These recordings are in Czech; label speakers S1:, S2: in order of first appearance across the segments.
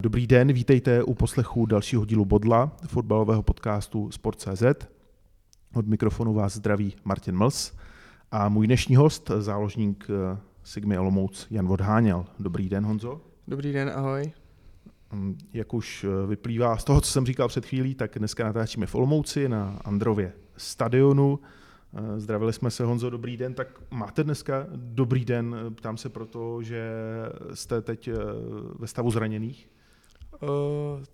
S1: Dobrý den, vítejte u poslechu dalšího dílu Bodla, fotbalového podcastu Sport.cz. Od mikrofonu vás zdraví Martin Mls a můj dnešní host, záložník eh, Sigmy Olomouc Jan Vodháněl. Dobrý den, Honzo.
S2: Dobrý den, ahoj.
S1: Mm, jak už eh, vyplývá z toho, co jsem říkal před chvílí, tak dneska natáčíme v Olomouci na Andrově stadionu. Eh, zdravili jsme se, Honzo, dobrý den. Tak máte dneska dobrý den? Ptám se proto, že jste teď ve stavu zraněných?
S2: Uh,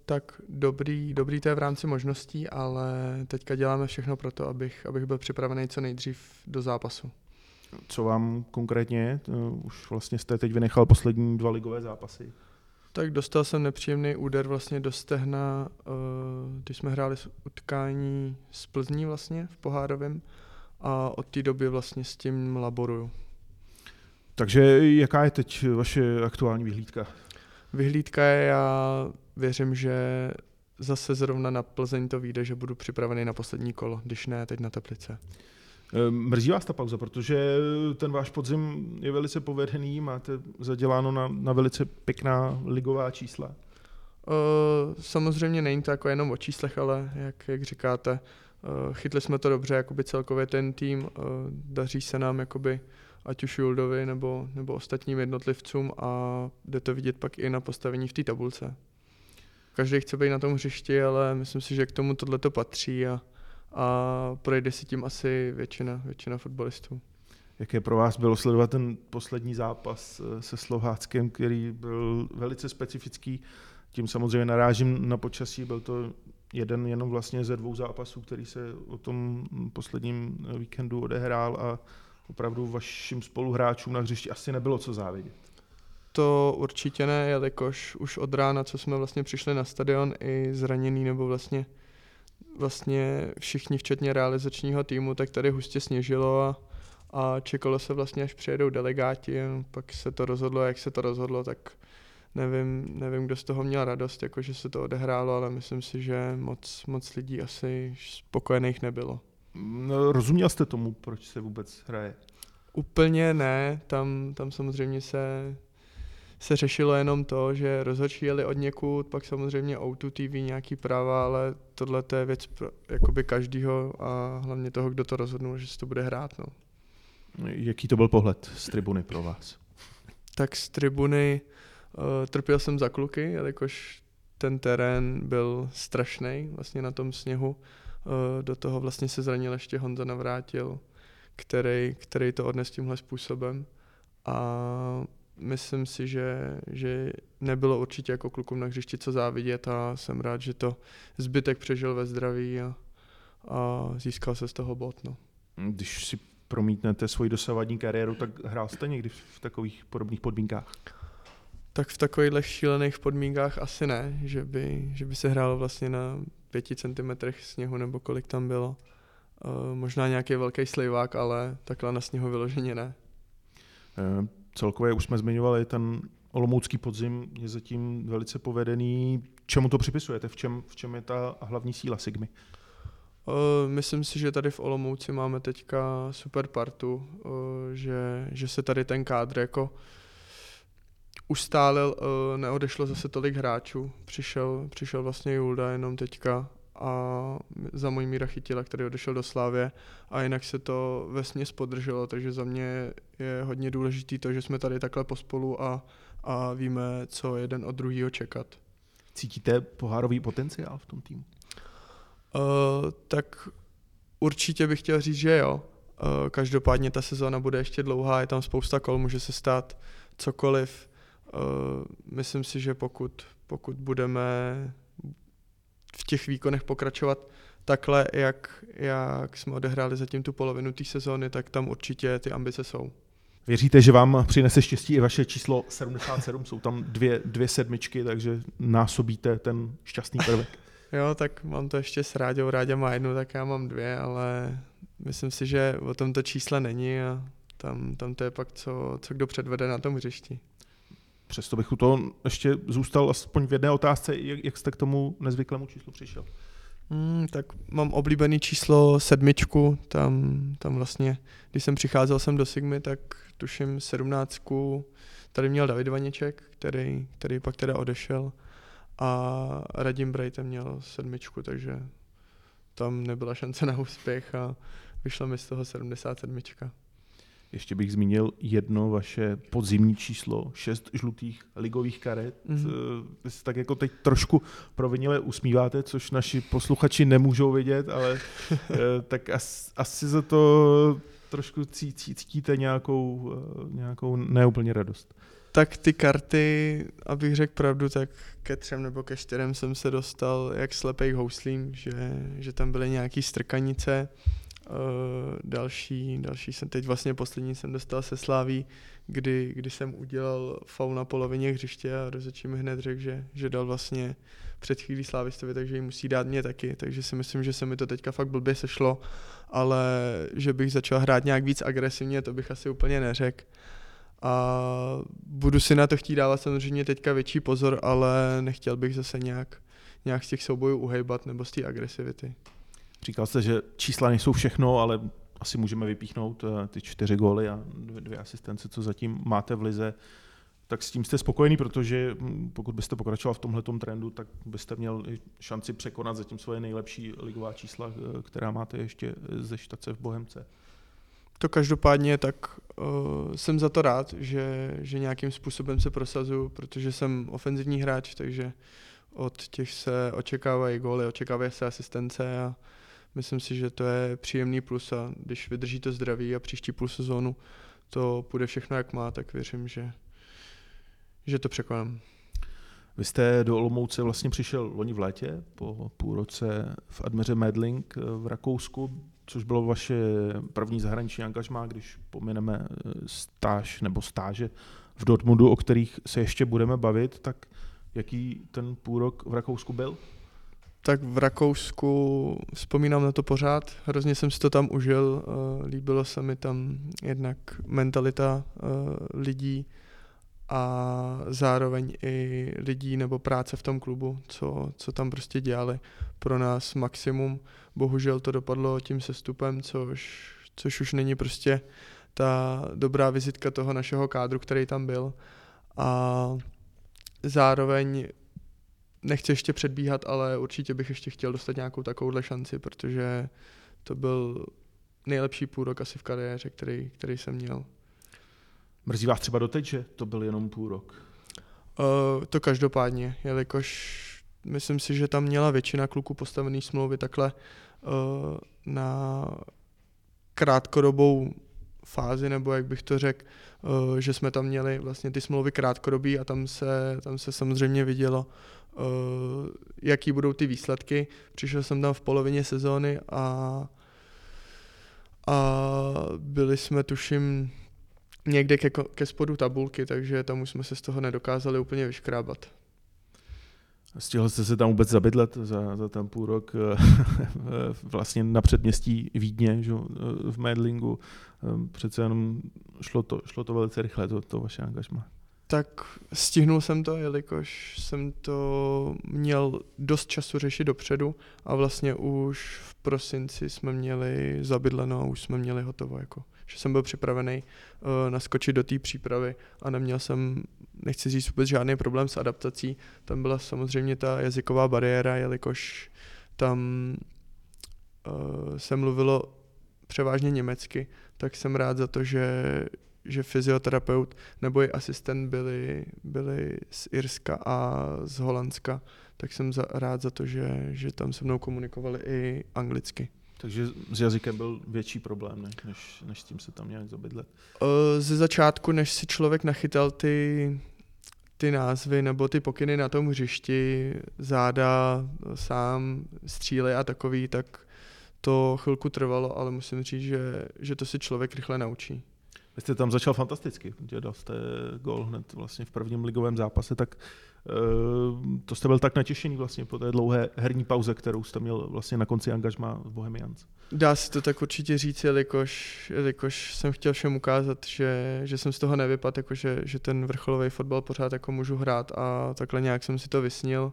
S2: tak dobrý, dobrý to je v rámci možností, ale teďka děláme všechno pro to, abych, abych byl připravený co nejdřív do zápasu.
S1: Co vám konkrétně? Uh, už vlastně jste teď vynechal poslední dva ligové zápasy.
S2: Tak dostal jsem nepříjemný úder vlastně do stehna, uh, když jsme hráli utkání s Plzní vlastně v Pohárovém a od té doby vlastně s tím laboruju.
S1: Takže jaká je teď vaše aktuální vyhlídka?
S2: Vyhlídka je, já věřím, že zase zrovna na Plzeň to vyjde, že budu připravený na poslední kolo, když ne teď na Teplice.
S1: Ehm, mrzí vás ta pauza, protože ten váš podzim je velice povedený, máte zaděláno na, na velice pěkná ligová čísla.
S2: Uh, samozřejmě není to jako jenom o číslech, ale jak, jak říkáte, uh, chytli jsme to dobře, jakoby celkově ten tým, uh, daří se nám jakoby ať už Juldovi nebo, nebo ostatním jednotlivcům a jde to vidět pak i na postavení v té tabulce. Každý chce být na tom hřišti, ale myslím si, že k tomu tohle to patří a, a projde si tím asi většina, většina fotbalistů.
S1: Jaké pro vás bylo sledovat ten poslední zápas eh, se Slováckem, který byl velice specifický? Tím samozřejmě narážím na počasí, byl to jeden jenom vlastně ze dvou zápasů, který se o tom posledním víkendu odehrál a opravdu vašim spoluhráčům na hřišti asi nebylo co závidět.
S2: To určitě ne, jelikož už od rána, co jsme vlastně přišli na stadion, i zraněný nebo vlastně, vlastně všichni, včetně realizačního týmu, tak tady hustě sněžilo a, a čekalo se vlastně, až přijedou delegáti, pak se to rozhodlo, jak se to rozhodlo, tak nevím, nevím, kdo z toho měl radost, jako že se to odehrálo, ale myslím si, že moc, moc lidí asi spokojených nebylo.
S1: No, rozuměl jste tomu, proč se vůbec hraje?
S2: Úplně ne, tam, tam samozřejmě se, se řešilo jenom to, že rozhodčí jeli od někud, pak samozřejmě O2 TV nějaký práva, ale tohle je věc pro jakoby každýho a hlavně toho, kdo to rozhodnul, že se to bude hrát. No.
S1: Jaký to byl pohled z tribuny pro vás?
S2: Tak z tribuny uh, trpěl jsem za kluky, jelikož ten terén byl strašný vlastně na tom sněhu. Eh, do toho vlastně se zranil ještě Honza Navrátil, který, který to odnes tímhle způsobem. A myslím si, že, že nebylo určitě jako klukům na hřišti co závidět a jsem rád, že to zbytek přežil ve zdraví a, a získal se z toho bod. No.
S1: Když si promítnete svoji dosavadní kariéru, tak hrál jste někdy v takových podobných podmínkách?
S2: Tak v takových šílených podmínkách asi ne, že by, že by se hrálo vlastně na pěti centimetrech sněhu nebo kolik tam bylo. Uh, možná nějaký velký slivák, ale takhle na sněhu vyloženě ne.
S1: Uh, celkově už jsme zmiňovali, ten olomoucký podzim je zatím velice povedený. Čemu to připisujete? V čem, v čem je ta hlavní síla Sigmy?
S2: Uh, myslím si, že tady v Olomouci máme teďka super partu, že, že se tady ten kádr jako ustálil, uh, neodešlo zase tolik hráčů. Přišel, přišel vlastně Julda jenom teďka a za můj míra chytila, který odešel do Slávě a jinak se to vesně spodrželo, takže za mě je hodně důležitý to, že jsme tady takhle pospolu a, a víme, co jeden od druhého čekat.
S1: Cítíte pohárový potenciál v tom týmu?
S2: Uh, tak určitě bych chtěl říct, že jo. Uh, každopádně ta sezóna bude ještě dlouhá, je tam spousta kol, může se stát cokoliv. Uh, myslím si, že pokud, pokud budeme v těch výkonech pokračovat takhle, jak, jak jsme odehráli zatím tu polovinu té sezóny, tak tam určitě ty ambice jsou.
S1: Věříte, že vám přinese štěstí i vaše číslo 77? Jsou tam dvě, dvě sedmičky, takže násobíte ten šťastný prvek.
S2: Jo, tak mám to ještě s Ráďou. Ráďa má jednu, tak já mám dvě, ale myslím si, že o tomto čísle není a tam, tam to je pak, co, co kdo předvede na tom hřišti.
S1: Přesto bych u toho ještě zůstal aspoň v jedné otázce, jak, jak jste k tomu nezvyklému číslu přišel.
S2: Hmm, tak mám oblíbený číslo sedmičku, tam, tam vlastně, když jsem přicházel sem do Sigmy, tak tuším sedmnáctku, tady měl David Vaněček, který, který pak teda odešel a Radim Brighton měl sedmičku, takže tam nebyla šance na úspěch a vyšla mi z toho 77.
S1: Ještě bych zmínil jedno vaše podzimní číslo, šest žlutých ligových karet. Mm-hmm. Vy se tak jako teď trošku provinile usmíváte, což naši posluchači nemůžou vidět, ale eh, tak asi, asi za to trošku cítíte nějakou, eh, nějakou neúplně radost.
S2: Tak ty karty, abych řekl pravdu, tak ke třem nebo ke čtyřem jsem se dostal jak slepej houslím, že, že tam byly nějaký strkanice, Uh, další, další jsem teď vlastně poslední jsem dostal se Sláví, kdy, kdy jsem udělal faul na polovině hřiště a rozhodčí mi hned řekl, že, že dal vlastně před chvílí Slávistovi, takže ji musí dát mě taky, takže si myslím, že se mi to teďka fakt blbě sešlo, ale že bych začal hrát nějak víc agresivně, to bych asi úplně neřekl. A budu si na to chtít dávat samozřejmě teďka větší pozor, ale nechtěl bych zase nějak, nějak z těch soubojů uhejbat nebo z té agresivity.
S1: Říkal jste, že čísla nejsou všechno, ale asi můžeme vypíchnout eh, ty čtyři góly a dvě asistence, co zatím máte v lize. Tak s tím jste spokojený, protože hm, pokud byste pokračoval v tomhle trendu, tak byste měl šanci překonat zatím svoje nejlepší ligová čísla, eh, která máte ještě ze štace v Bohemce.
S2: To každopádně tak uh, jsem za to rád, že, že nějakým způsobem se prosazuju, protože jsem ofenzivní hráč, takže od těch se očekávají góly, očekávají se asistence a Myslím si, že to je příjemný plus a když vydrží to zdraví a příští půl sezónu to půjde všechno jak má, tak věřím, že, že to překonám.
S1: Vy jste do Olomouce vlastně přišel loni v létě, po půl roce v Admeře Medling v Rakousku, což bylo vaše první zahraniční angažmá, když pomineme eh, stáž nebo stáže v Dortmundu, o kterých se ještě budeme bavit, tak jaký ten půl rok v Rakousku byl?
S2: Tak v Rakousku vzpomínám na to pořád, hrozně jsem si to tam užil, uh, líbilo se mi tam jednak mentalita uh, lidí a zároveň i lidí nebo práce v tom klubu, co, co tam prostě dělali pro nás maximum. Bohužel to dopadlo tím sestupem, což, což už není prostě ta dobrá vizitka toho našeho kádru, který tam byl. A zároveň nechci ještě předbíhat, ale určitě bych ještě chtěl dostat nějakou takovouhle šanci, protože to byl nejlepší půl rok asi v kariéře, který, který jsem měl.
S1: Mrzí vás třeba doteď, že to byl jenom půl rok?
S2: Uh, to každopádně, jelikož myslím si, že tam měla většina kluků postavený smlouvy takhle uh, na krátkodobou fázi, nebo jak bych to řekl, uh, že jsme tam měli vlastně ty smlouvy krátkodobí a tam se, tam se samozřejmě vidělo, jaký budou ty výsledky. Přišel jsem tam v polovině sezóny a, a byli jsme tuším někde ke, ke spodu tabulky, takže tam už jsme se z toho nedokázali úplně vyškrábat.
S1: Stihl jste se tam vůbec zabydlet za, za ten půl rok eh, vlastně na předměstí Vídně, že, eh, v Medlingu. Přece jenom šlo to, šlo to velice rychle, to, to vaše angažma
S2: tak stihnul jsem to, jelikož jsem to měl dost času řešit dopředu a vlastně už v prosinci jsme měli zabydleno a už jsme měli hotovo. Jako. Že jsem byl připravený uh, naskočit do té přípravy a neměl jsem, nechci říct vůbec žádný problém s adaptací. Tam byla samozřejmě ta jazyková bariéra, jelikož tam uh, se mluvilo převážně německy, tak jsem rád za to, že, že fyzioterapeut nebo i asistent byli, byli z Irska a z Holandska, tak jsem za, rád za to, že, že tam se mnou komunikovali i anglicky.
S1: Takže s jazykem byl větší problém, ne? než, než s tím se tam nějak zabydlet?
S2: Ze začátku, než si člověk nachytal ty, ty názvy nebo ty pokyny na tom hřišti, záda, sám, stříle a takový, tak to chvilku trvalo, ale musím říct, že, že to si člověk rychle naučí.
S1: Vy jste tam začal fantasticky, protože dal jste gol hned vlastně v prvním ligovém zápase, tak uh, to jste byl tak natěšený vlastně po té dlouhé herní pauze, kterou jste měl vlastně na konci angažma v Bohemians.
S2: Dá se to tak určitě říct, jelikož, jelikož jsem chtěl všem ukázat, že, že jsem z toho nevypadl, jako že, že ten vrcholový fotbal pořád jako můžu hrát a takhle nějak jsem si to vysnil.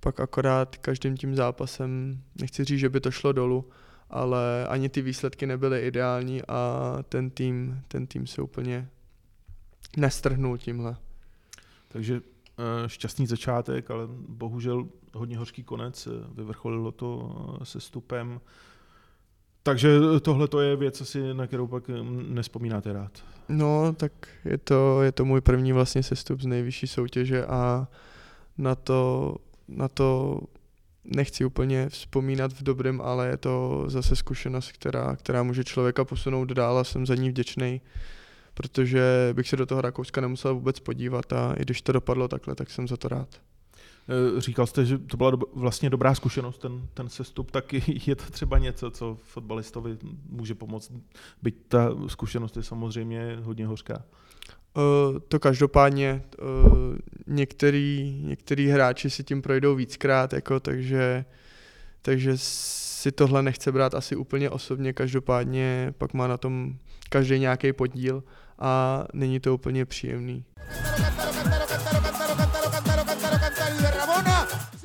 S2: Pak akorát každým tím zápasem, nechci říct, že by to šlo dolů, ale ani ty výsledky nebyly ideální a ten tým, ten tým se úplně nestrhnul tímhle.
S1: Takže eh, šťastný začátek, ale bohužel hodně hořký konec, vyvrcholilo to eh, se stupem. Takže tohle to je věc asi, na kterou pak nespomínáte rád.
S2: No, tak je to, je to můj první vlastně sestup z nejvyšší soutěže a na to, na to nechci úplně vzpomínat v dobrém, ale je to zase zkušenost, která, která může člověka posunout dál a jsem za ní vděčný, protože bych se do toho Rakouska nemusel vůbec podívat a i když to dopadlo takhle, tak jsem za to rád.
S1: Eh, říkal jste, že to byla vlastně dobrá zkušenost, ten, ten sestup, tak je to třeba něco, co fotbalistovi může pomoct, byť ta zkušenost je samozřejmě hodně hořká.
S2: Uh, to každopádně uh, některý, některý hráči si tím projdou víckrát, jako, takže, takže si tohle nechce brát asi úplně osobně, každopádně pak má na tom každý nějaký podíl a není to úplně příjemný.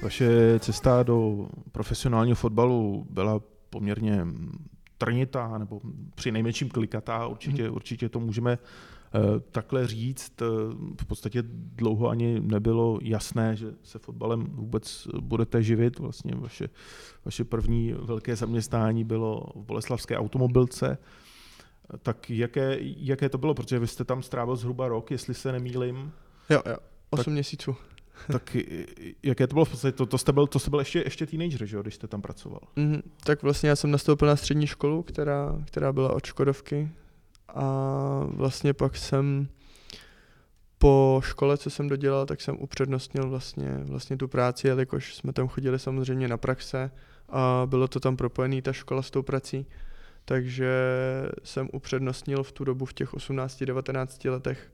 S1: Vaše cesta do profesionálního fotbalu byla poměrně trnitá, nebo při nejmenším klikatá, určitě, mhm. určitě to můžeme Eh, takhle říct. Eh, v podstatě dlouho ani nebylo jasné, že se fotbalem vůbec budete živit. Vlastně vaše, vaše první velké zaměstnání bylo v Boleslavské automobilce. Tak jaké, jaké to bylo? Protože vy jste tam strávil zhruba rok, jestli se nemýlim.
S2: Jo, jo, 8 tak, měsíců.
S1: Tak jaké to bylo v podstatě? To, to, jste byl, to jste byl ještě, ještě teenager, že jo, když jste tam pracoval?
S2: Mm, tak vlastně já jsem nastoupil na střední školu, která, která byla od Škodovky, a vlastně pak jsem po škole, co jsem dodělal, tak jsem upřednostnil vlastně, vlastně tu práci, jelikož jsme tam chodili samozřejmě na praxe a bylo to tam propojené, ta škola s tou prací. Takže jsem upřednostnil v tu dobu v těch 18-19 letech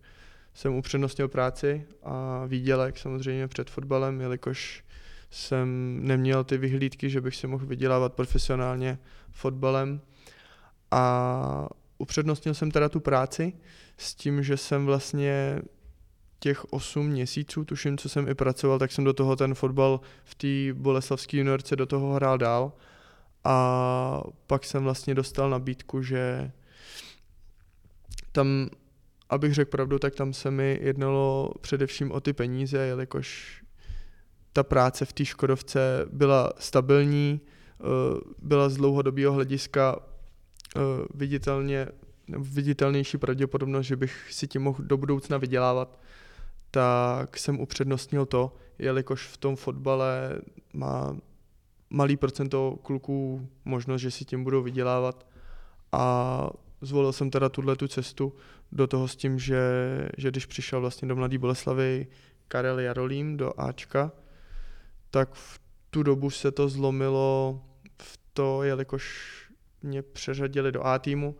S2: jsem upřednostnil práci a výdělek samozřejmě před fotbalem, jelikož jsem neměl ty vyhlídky, že bych si mohl vydělávat profesionálně fotbalem. A upřednostnil jsem teda tu práci s tím, že jsem vlastně těch 8 měsíců, tuším, co jsem i pracoval, tak jsem do toho ten fotbal v té boleslavské juniorce do toho hrál dál. A pak jsem vlastně dostal nabídku, že tam, abych řekl pravdu, tak tam se mi jednalo především o ty peníze, jelikož ta práce v té Škodovce byla stabilní, eh, byla z dlouhodobého hlediska uh, viditelně, viditelnější pravděpodobnost, že bych si tím mohl do budoucna vydělávat, tak jsem upřednostnil to, jelikož v tom fotbale má malý procento kluků možnost, že si tím budou vydělávat. A zvolil jsem teda tuhle tu cestu do toho s tím, že, že když přišel vlastně do Mladé Boleslavy Karel Jarolím do Ačka, tak v tu dobu se to zlomilo v to, jelikož mě přeřadili do A týmu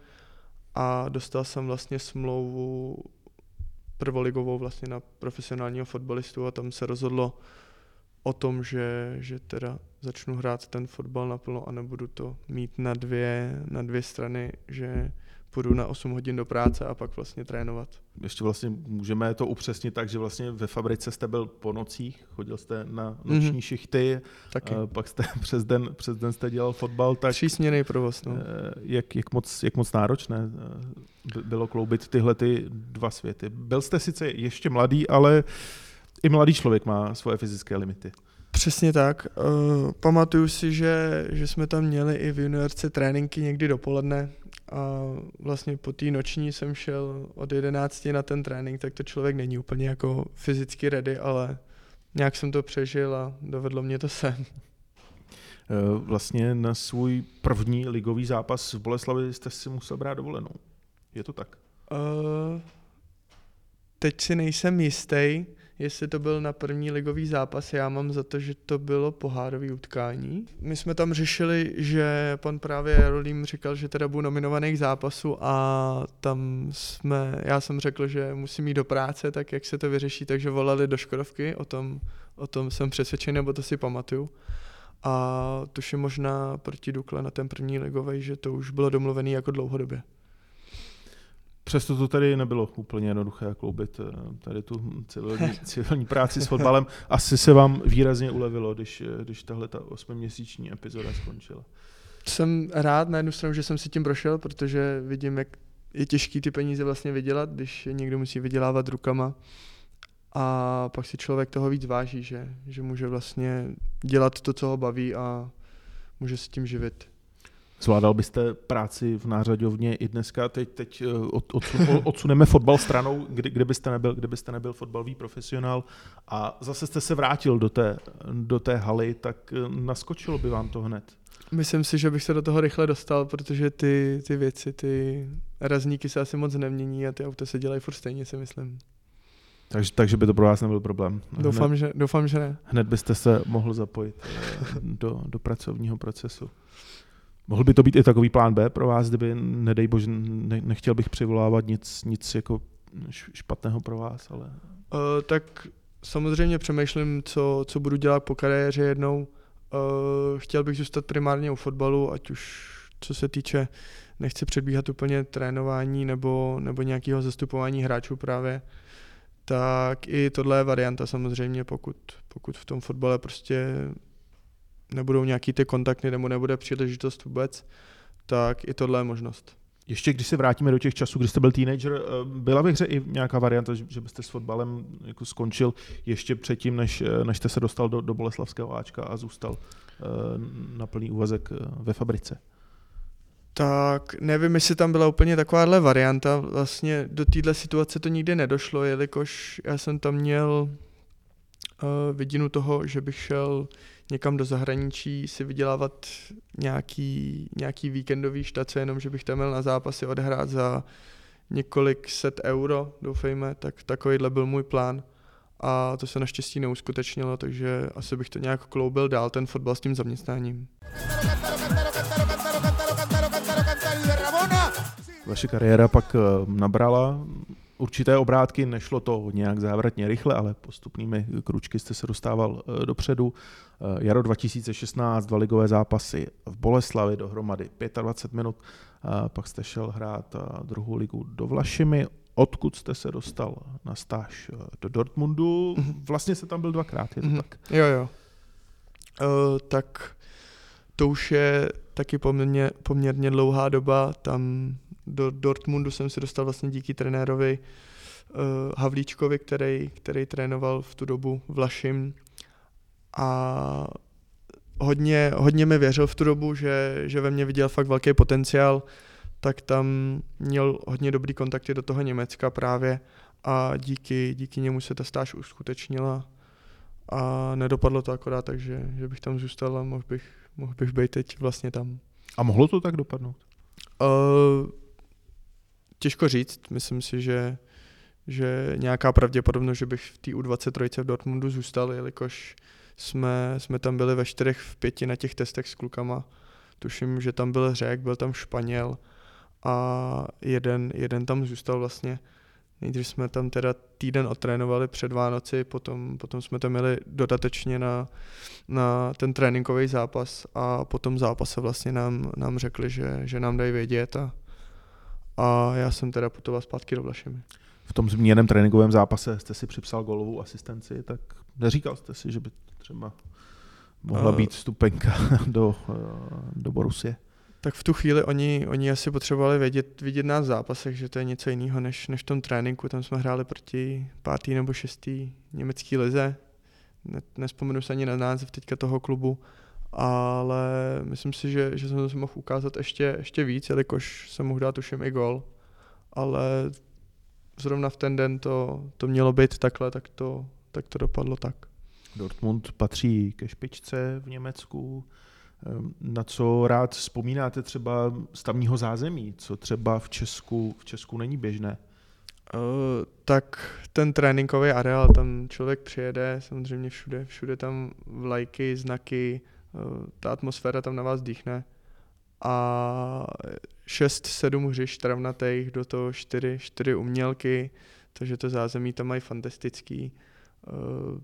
S2: a dostal jsem vlastně smlouvu prvoligovou vlastně na profesionálního fotbalistu a tam se rozhodlo o tom, že, že teda začnu hrát ten fotbal naplno a nebudu to mít na dvě, na dvě strany, že půjdu na 8 hodin do práce a pak vlastně trénovat.
S1: Ještě vlastně můžeme to upřesnit tak, že vlastně ve fabrice jste byl po nocích, chodil jste na noční mm-hmm. šichty, Taky. A pak jste přes den, přes den jste dělal fotbal. Tak
S2: Třísměný provoz. No.
S1: Eh, jak, jak, moc, jak moc náročné eh, bylo kloubit tyhle ty dva světy. Byl jste sice ještě mladý, ale i mladý člověk má svoje fyzické limity.
S2: Přesně tak. Uh, pamatuju si, že, že jsme tam měli i v juniorce tréninky někdy dopoledne a vlastně po té noční jsem šel od 11 na ten trénink, tak to člověk není úplně jako fyzicky ready, ale nějak jsem to přežil a dovedlo mě to sem.
S1: Eh, vlastně na svůj první ligový zápas v Boleslavi jste si musel brát dovolenou. Je to tak? Uh,
S2: teď si nejsem jistý, jestli to byl na první ligový zápas, já mám za to, že to bylo pohárový utkání. My jsme tam řešili, že pan právě Jarolím říkal, že teda budu nominovaných zápasů a tam jsme, já jsem řekl, že musím jít do práce, tak jak se to vyřeší, takže volali do Škodovky, o tom, o tom jsem přesvědčený, nebo to si pamatuju. A tuším možná proti Dukle na ten první ligový, že to už bylo domluvený jako dlouhodobě.
S1: Přesto to tady nebylo úplně jednoduché kloubit eh, tady tu civilní, civilní práci s fotbalem. Asi se vám výrazně ulevilo, když, eh, když tahle ta osmiměsíční epizoda skončila.
S2: Jsem rád na jednu stranu, že jsem si tím prošel, protože vidím, jak je těžký ty peníze vlastně vydělat, když někdo musí vydělávat rukama. A pak si člověk toho víc váží, že, že může vlastně dělat to, co ho baví a může se tím živit.
S1: Zvládal byste práci v nářadovně i dneska? Teď, teď eh, od, od, odsuneme fotbal stranou, kdy, kde, byste nebyl, kde byste nebyl fotbalový profesionál a zase jste se vrátil do té, do té haly, tak eh, naskočilo by vám to hned.
S2: Myslím si, že bych se do toho rychle dostal, protože ty, ty věci, ty razníky se asi moc nemění a ty auta se dělají furt stejně, si myslím.
S1: Takže, takže by to pro vás nebyl problém.
S2: Doufám, hned, že, doufám že ne.
S1: Hned byste se mohl zapojit eh, do, do pracovního procesu. Mohl by to být i takový plán B pro vás, kdyby, nedej bože, ne, nechtěl bych přivolávat nic, nic jako špatného pro vás, ale...
S2: Uh, tak samozřejmě přemýšlím, co, co budu dělat po kariéře jednou. Uh, chtěl bych zůstat primárně u fotbalu, ať už co se týče, nechci předbíhat úplně trénování nebo, nebo nějakého zastupování hráčů právě, tak i tohle je varianta samozřejmě, pokud, pokud v tom fotbale prostě nebudou nějaký ty kontakty nebo nebude příležitost vůbec, tak i tohle je možnost.
S1: Ještě když se vrátíme do těch časů, kdy jste byl teenager, eh, byla ve hře i nějaká varianta, že byste s fotbalem jako skončil ještě předtím, než, eh, než jste se dostal do, do Boleslavského Ačka a zůstal eh, na plný úvazek ve fabrice?
S2: Tak nevím, jestli tam byla úplně takováhle varianta. Vlastně do téhle situace to nikdy nedošlo, jelikož já jsem tam měl uh, vidinu toho, že bych šel někam do zahraničí si vydělávat nějaký, nějaký víkendový štace, jenom že bych tam měl na zápasy odehrát za několik set euro, doufejme, tak takovýhle byl můj plán. A to se naštěstí neuskutečnilo, takže asi bych to nějak kloubil dál, ten fotbal s tím zaměstnáním.
S1: Vaše kariéra pak eh, nabrala určité obrátky, nešlo to nějak závratně rychle, ale postupnými kručky jste se dostával eh, dopředu. Eh, jaro 2016, dva ligové zápasy v Boleslavi dohromady 25 minut, pak jste šel hrát druhou ligu do Vlašimi, odkud jste se dostal na stáž do Dortmundu. Mhm. Vlastně se tam byl dvakrát, je to mm-hmm. tak?
S2: Jo, jo. Uh, tak to už je taky poměrně, poměrně dlouhá doba. Tam do Dortmundu jsem se dostal vlastně díky trenérovi uh, Havlíčkovi, který, který trénoval v tu dobu v Lašim a hodně, hodně mi věřil v tu dobu, že, že ve mně viděl fakt velký potenciál, tak tam měl hodně dobrý kontakty do toho Německa právě a díky, díky němu se ta stáž uskutečnila a nedopadlo to akorát tak, že, že bych tam zůstal a mohl bych, mohl bych být teď vlastně tam.
S1: A mohlo to tak dopadnout?
S2: Uh, těžko říct. Myslím si, že, že nějaká pravděpodobnost, že bych v té U23 v Dortmundu zůstal, jelikož jsme, jsme tam byli ve čtyřech, v pěti na těch testech s klukama. Tuším, že tam byl Řek, byl tam Španěl a jeden, jeden tam zůstal vlastně. Nejdřív jsme tam teda týden otrénovali před Vánoci, potom, potom jsme tam měli dodatečně na, na ten tréninkový zápas a potom zápase vlastně nám, nám řekli, že, že nám dají vědět a, a já jsem teda putoval zpátky do Vlašimi.
S1: V tom zmíněném tréninkovém zápase jste si připsal golovou asistenci, tak neříkal jste si, že by třeba mohla být vstupenka do, do Borusie?
S2: Tak v tu chvíli oni, oni asi potřebovali vědět, vidět nás v zápasech, že to je něco jiného než, než v tom tréninku. Tam jsme hráli proti pátý nebo šestý německý lize. Ne, nespomenu se ani na název teďka toho klubu ale myslím si, že, že jsem to mohl ukázat ještě, ještě víc, jelikož jsem mohl dát tuším i gol, ale zrovna v ten den to, to mělo být takhle, tak to, tak to dopadlo tak.
S1: Dortmund patří ke špičce v Německu. Ehm, na co rád vzpomínáte třeba z tamního zázemí, co třeba v Česku, v Česku není běžné?
S2: Uh, tak ten tréninkový areál, tam člověk přijede, samozřejmě všude, všude tam vlajky, znaky, ta atmosféra tam na vás dýchne. A 6-7 hřiš travnatých, do toho 4, 4 umělky, takže to zázemí tam mají fantastický. Uh,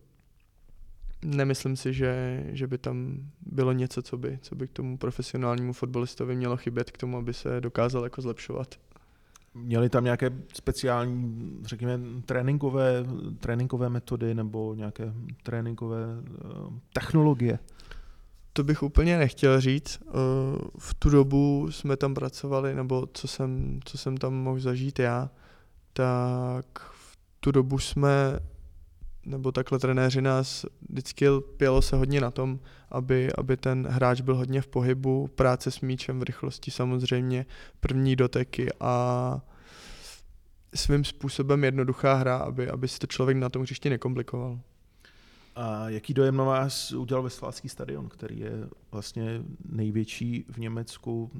S2: nemyslím si, že, že by tam bylo něco, co by, co by k tomu profesionálnímu fotbalistovi mělo chybět k tomu, aby se dokázal jako zlepšovat.
S1: Měli tam nějaké speciální, řekněme, tréninkové, tréninkové metody nebo nějaké tréninkové uh, technologie?
S2: To bych úplně nechtěl říct. Uh, v tu dobu jsme tam pracovali, nebo co jsem, co jsem tam mohl zažít já, tak v tu dobu jsme nebo takhle trenéři nás vždycky pělo se hodně na tom, aby, aby ten hráč byl hodně v pohybu, práce s míčem v rychlosti samozřejmě, první doteky a svým způsobem jednoduchá hra, aby, aby si to člověk na tom hřišti nekomplikoval.
S1: A jaký dojem na vás udělal Westfálský stadion, který je vlastně největší v Německu?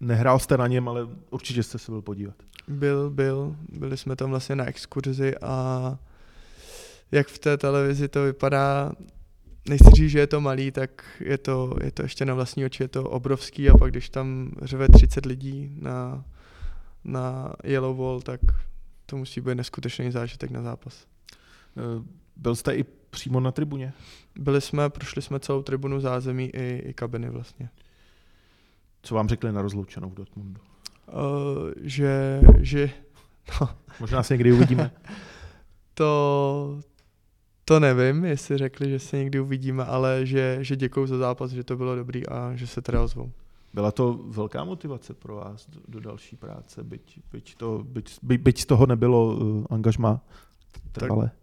S1: Nehrál jste na něm, ale určitě jste se byl podívat.
S2: Byl, byl. Byli jsme tam vlastně na exkurzi a jak v té televizi to vypadá, nechci říct, že je to malý, tak je to, je to ještě na vlastní oči, je to obrovský a pak když tam řve 30 lidí na, na Yellow Wall, tak to musí být neskutečný zážitek na zápas.
S1: Byl jste i přímo na tribuně?
S2: Byli jsme, prošli jsme celou tribunu zázemí i, i kabiny vlastně.
S1: Co vám řekli na rozloučenou v Dortmundu?
S2: Uh, že, že
S1: no. Možná se někdy uvidíme.
S2: to, to nevím, jestli řekli, že se někdy uvidíme, ale že, že děkuju za zápas, že to bylo dobrý a že se teda ozvou.
S1: Byla to velká motivace pro vás do, do další práce, byť, byť, to, byť, by, byť z toho nebylo uh, angažma trvalé? Tak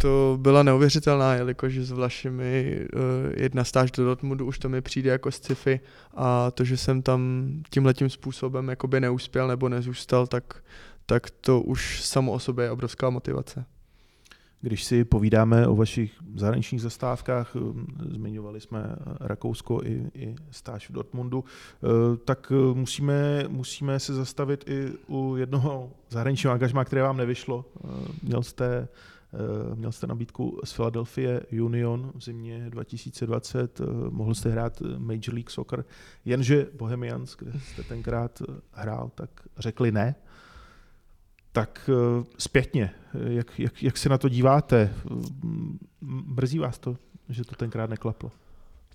S2: to byla neuvěřitelná, jelikož s Vlašimi uh, jedna stáž do Dortmundu už to mi přijde jako sci-fi a to, že jsem tam tímhletím způsobem jakoby neuspěl nebo nezůstal, tak, tak to už samo o sobě je obrovská motivace.
S1: Když si povídáme o vašich zahraničních zastávkách, um, zmiňovali jsme Rakousko i, i stáž v Dortmundu, uh, tak musíme, musíme se zastavit i u jednoho zahraničního angažma, které vám nevyšlo. Měl jste Měl jste nabídku z Philadelphia Union v zimě 2020, mohl jste hrát Major League Soccer, jenže Bohemians, kde jste tenkrát hrál, tak řekli ne. Tak eh, zpětně, jak, jak, jak se na to díváte? Mrzí vás to, že to tenkrát neklaplo?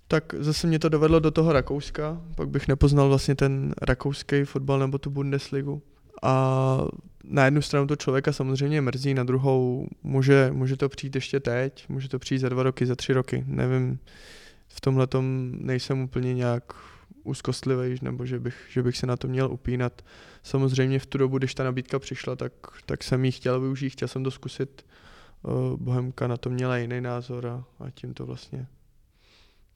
S2: Tak zase mě to dovedlo do toho Rakouska, pak bych nepoznal vlastně ten rakouský fotbal nebo tu Bundesligu. A na jednu stranu to člověka samozřejmě mrzí, na druhou může, může to přijít ještě teď, může to přijít za dva roky, za tři roky, nevím. V tomhle nejsem úplně nějak úzkostlivý, nebo že bych, že bych se na to měl upínat. Samozřejmě v tu dobu, když ta nabídka přišla, tak, tak jsem ji chtěl využít, chtěl jsem to zkusit. Uh, Bohemka na to měla jiný názor a, a tím to vlastně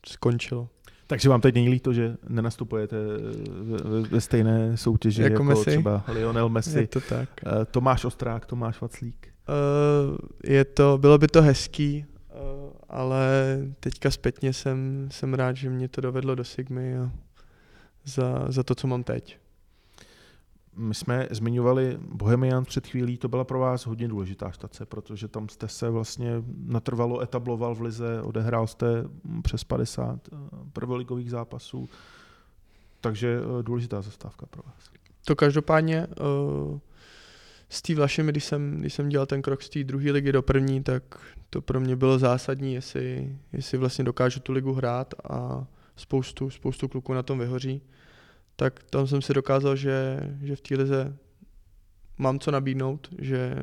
S2: skončilo.
S1: Takže vám teď není líto, že nenastupujete ve, ve stejné soutěži jako, jako Messi? třeba Lionel Messi,
S2: je to tak.
S1: Uh, Tomáš Ostrák, Tomáš Vaclík?
S2: Uh, je to, bylo by to hezký, uh, ale teďka zpětně jsem, jsem rád, že mě to dovedlo do Sigmy a za, za to, co mám teď.
S1: My jsme zmiňovali Bohemian před chvílí, to byla pro vás hodně důležitá štace, protože tam jste se vlastně natrvalo etabloval v lize, odehrál jste přes 50 eh, prvoligových zápasů, takže eh, důležitá zastávka pro vás.
S2: To každopádně uh, s tím Vlašemi, když jsem, když jsem dělal ten krok z té druhé ligy do první, tak to pro mě bylo zásadní, jestli, jestli vlastně dokážu tu ligu hrát a spoustu, spoustu kluků na tom vyhoří, tak tam jsem si dokázal, že, že v té lize mám co nabídnout, že,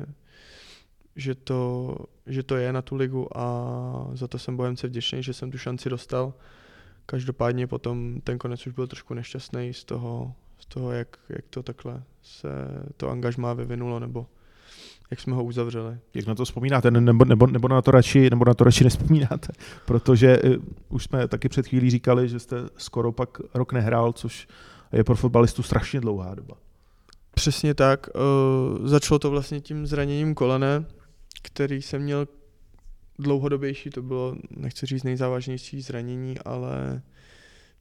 S2: že, to, že to je na tu ligu a za to jsem Bohemce vděčný, že jsem tu šanci dostal. Každopádně potom ten konec už byl trošku nešťastný z toho, z toho jak, jak to takhle se to angažmá vyvinulo, nebo jak jsme ho uzavřeli.
S1: Jak na to vzpomínáte, nebo, nebo, nebo, na to radši, nebo na to radši nespomínáte, protože uh, už jsme taky před chvílí říkali, že jste skoro pak rok nehrál, což je pro fotbalistu strašně dlouhá doba.
S2: Přesně tak. Uh, začalo to vlastně tím zraněním kolene, který jsem měl dlouhodobější, to bylo, nechci říct nejzávažnější zranění, ale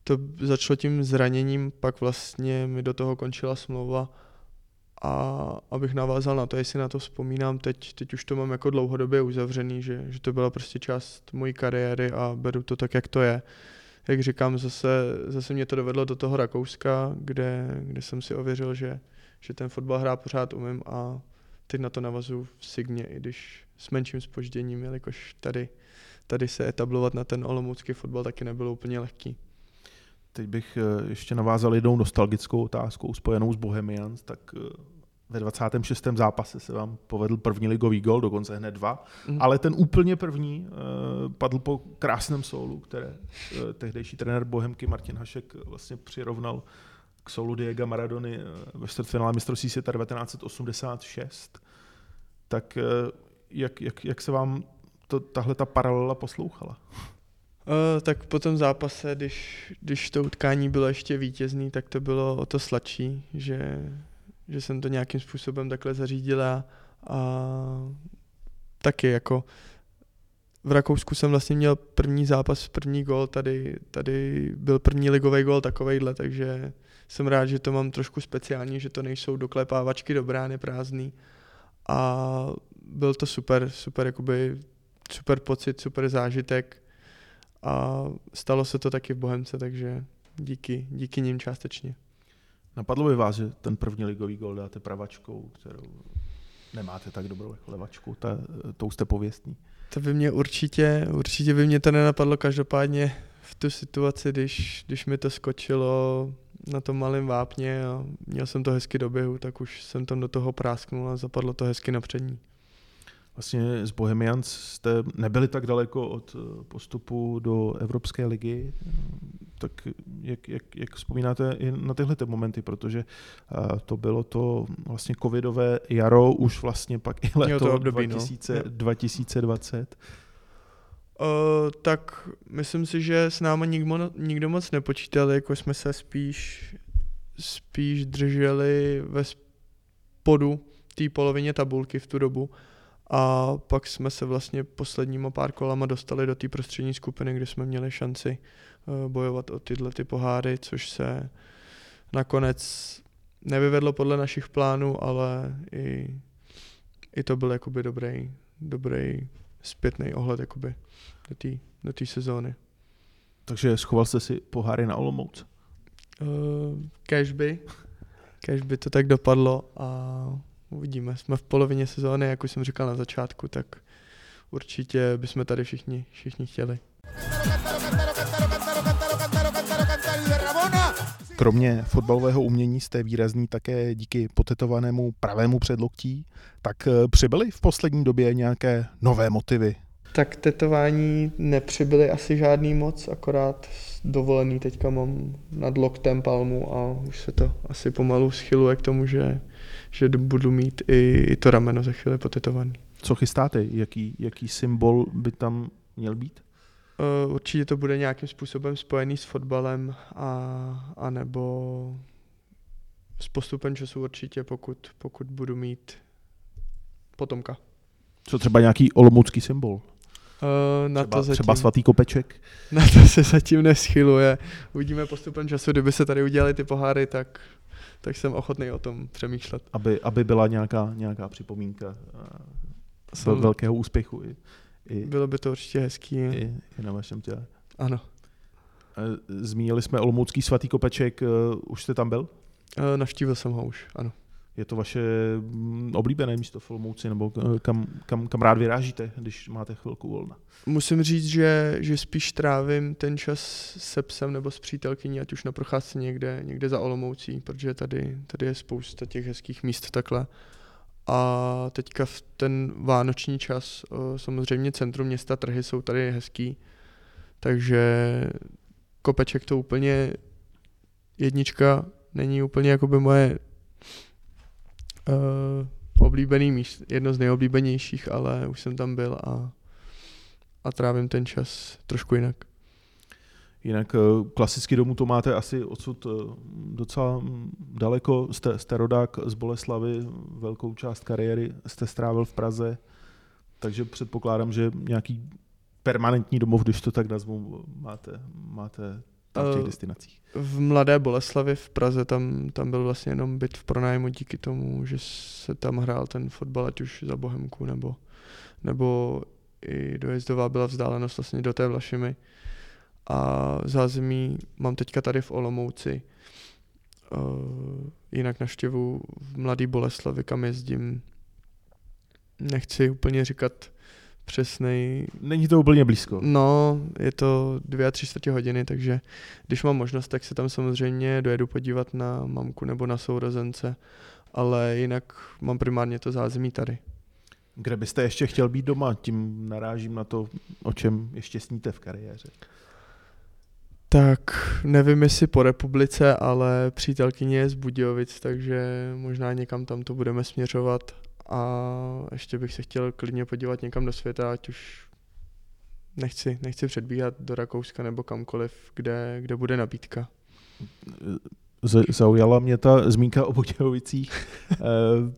S2: to začalo tím zraněním, pak vlastně mi do toho končila smlouva A abych navázal na to, jestli na to vzpomínám, teď, teď už to mám jako dlouhodobě uzavřený, že, že to byla prostě část mojí kariéry a beru to tak, jak to je. Jak říkám, zase, zase mě to dovedlo do toho Rakouska, kde, kde jsem si ověřil, že, že ten fotbal hrát pořád umím a teď na to navazu v Signě, i když s menším spožděním, jelikož tady, tady se etablovat na ten olomoucký fotbal taky nebylo úplně lehký.
S1: Teď bych eh, ještě navázal jednou nostalgickou otázkou spojenou s Bohemians, tak eh, ve 26. zápase se vám povedl první ligový gol, dokonce hned dva, mm. ale ten úplně první uh, padl po krásném soulu, které uh, tehdejší trenér Bohemky Martin Hašek vlastně přirovnal k soulu Diego Maradony ve čtvrtfinále mistrovství světa 1986. Tak uh, jak, jak, jak se vám to, tahle ta paralela poslouchala?
S2: Uh, tak po tom zápase, když, když to utkání bylo ještě vítězný, tak to bylo o to sladší, že, že jsem to nějakým způsobem takhle zařídila a taky jako v Rakousku jsem vlastně měl první zápas, první gol, tady, tady byl první ligový gol takovejhle, takže jsem rád, že to mám trošku speciální, že to nejsou doklepávačky do brány prázdný a byl to super, super jakoby super pocit, super zážitek a stalo se to taky v Bohemce, takže díky, díky nim částečně.
S1: Napadlo by vás, že ten první ligový gol dáte pravačkou, kterou nemáte tak dobrou jako levačku, ta, tou jste pověstní.
S2: To by mě určitě, určitě by mě to nenapadlo, každopádně v tu situaci, když, když mi to skočilo na tom malém vápně a měl jsem to hezky do běhu, tak už jsem tam do toho prásknul a zapadlo to hezky na přední.
S1: Vlastně z Bohemians jste nebyli tak daleko od eh, postupu do Evropské ligy, tak jak, jak, jak vzpomínáte i na tyhle ty momenty, protože uh, to bylo to vlastně covidové jaro, už vlastně pak i leto to období, 2000, no. 2020.
S2: Uh, tak myslím si, že s námi nikdo, nikdo moc nepočítal, jako jsme se spíš, spíš drželi ve spodu té polovině tabulky v tu dobu a pak jsme se vlastně posledníma pár kolama dostali do té prostřední skupiny, kde jsme měli šanci uh, bojovat o tyhle ty poháry, což se nakonec nevyvedlo podle našich plánů, ale i, i to byl jakoby dobrý, dobrý zpětný ohled jakoby do té do tý sezóny.
S1: Takže schoval jste si poháry na Olomouc?
S2: Uh, cash by. Cash by to tak dopadlo a uvidíme. Jsme v polovině sezóny, jak už jsem říkal na začátku, tak určitě bychom tady všichni, všichni chtěli.
S1: Kromě fotbalového umění jste výrazný také díky potetovanému pravému předloktí. Tak eh, přibyly v poslední době nějaké nové motivy?
S2: Tak tetování nepřibyly asi žádný moc, akorát dovolený teďka mám nad loktem palmu a už se to asi pomalu schyluje k tomu, že, že budu mít i, i to rameno za chvíli potetovaný.
S1: Co chystáte? Jaký, jaký symbol by tam měl být?
S2: Uh, určitě to bude nějakým způsobem spojený s fotbalem a, a nebo s postupem času určitě, pokud, pokud budu mít potomka.
S1: Co třeba nějaký olomoucký symbol? Uh,
S2: na
S1: třeba,
S2: to zatím,
S1: třeba svatý kopeček?
S2: Na to se zatím neschyluje. Uvidíme postupem času, kdyby se tady udělali ty poháry, tak, tak jsem ochotný o tom přemýšlet.
S1: Aby, aby byla nějaká, nějaká připomínka uh, velkého úspěchu. I.
S2: I, Bylo by to určitě hezký.
S1: I, i na vašem těle.
S2: Ano.
S1: Zmínili jsme Olomoucký svatý kopeček, už jste tam byl?
S2: Navštívil jsem ho už, ano.
S1: Je to vaše mm, oblíbené místo v Olomouci, nebo kam, kam, kam rád vyrážíte, když máte chvilku volna?
S2: Musím říct, že, že spíš trávím ten čas se psem nebo s přítelkyní, ať už na procházce někde, někde za Olomoucí, protože tady, tady je spousta těch hezkých míst takhle. A teďka v ten vánoční čas, samozřejmě centrum města, trhy jsou tady hezký, takže kopeček to úplně jednička není úplně jakoby moje uh, oblíbený míst, jedno z nejoblíbenějších, ale už jsem tam byl a, a trávím ten čas trošku jinak.
S1: Jinak eh, klasicky domů to máte asi odsud eh, docela daleko. Jste, jste rodák z Boleslavy, velkou část kariéry jste strávil v Praze, takže předpokládám, že nějaký permanentní domov, když to tak nazvu, máte, máte tam v těch
S2: Eh,
S1: destinacích?
S2: V Mladé Boleslavi v Praze tam, tam byl vlastně jenom byt v pronájmu díky tomu, že se tam hrál ten fotbal, ať už za Bohemku nebo, nebo i dojezdová byla vzdálenost vlastně do té Vlašimi. A zázemí mám teďka tady v Olomouci. Uh, jinak naštěvu v Mladý Boleslavi, kam jezdím. Nechci úplně říkat přesnej
S1: Není to úplně blízko.
S2: No, je to dvě a tři čtvrtě hodiny, takže když mám možnost, tak se tam samozřejmě dojedu podívat na mamku nebo na sourozence, ale jinak mám primárně to zázemí tady.
S1: Kde byste ještě chtěl být doma? Tím narážím na to, o čem ještě sníte v kariéře.
S2: Tak nevím, jestli po republice, ale přítelkyně je z Budějovic, takže možná někam tam to budeme směřovat a ještě bych se chtěl klidně podívat někam do světa, ať už nechci, nechci předbíhat do Rakouska nebo kamkoliv, kde, kde bude nabídka.
S1: Z- Zaujala mě ta zmínka o Budějovicích, Eh,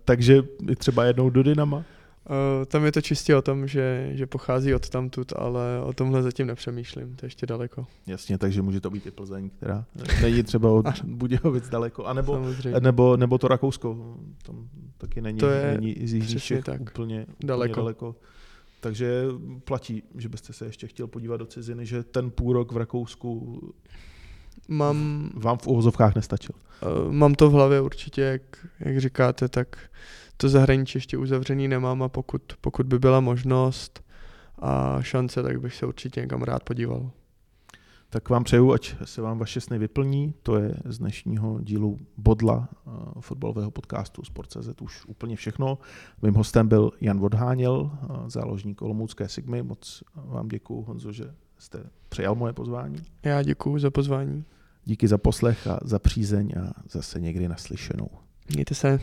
S1: takže třeba jednou do Dynama.
S2: Uh, tam je to čistě o tom, že, že pochází od tamtud, ale o tomhle zatím nepřemýšlím, to je ještě daleko.
S1: Jasně, takže může to být i Plzeň, která není třeba od Budějovic daleko, anebo,
S2: Samozřejmě.
S1: nebo, nebo to Rakousko, tam taky není,
S2: To je
S1: není z jižních Čech
S2: tak.
S1: úplně, úplně
S2: Daleko.
S1: daleko. Takže platí, že byste se ještě chtěl podívat do ciziny, že ten půl rok v Rakousku
S2: Mám,
S1: vám v uvozovkách nestačil.
S2: uh, mám to v hlavě určitě, jak, jak říkáte, tak to zahraničí ještě uzavřený nemám a pokud, pokud by byla možnost a šance, tak bych se určitě někam rád podíval.
S1: Tak vám přeju, ať se vám vaše sny vyplní. To je z dnešního dílu Bodla eh, fotbalového podcastu Sport.cz už úplně všechno. Mým hostem byl Jan Vodháněl, eh, záložník Olomoucké Sigmy. Moc vám děkuji, Honzo, že jste přijal moje pozvání.
S2: Já děkuji za pozvání.
S1: Díky za poslech a za přízeň a zase někdy naslyšenou.
S2: Mějte se.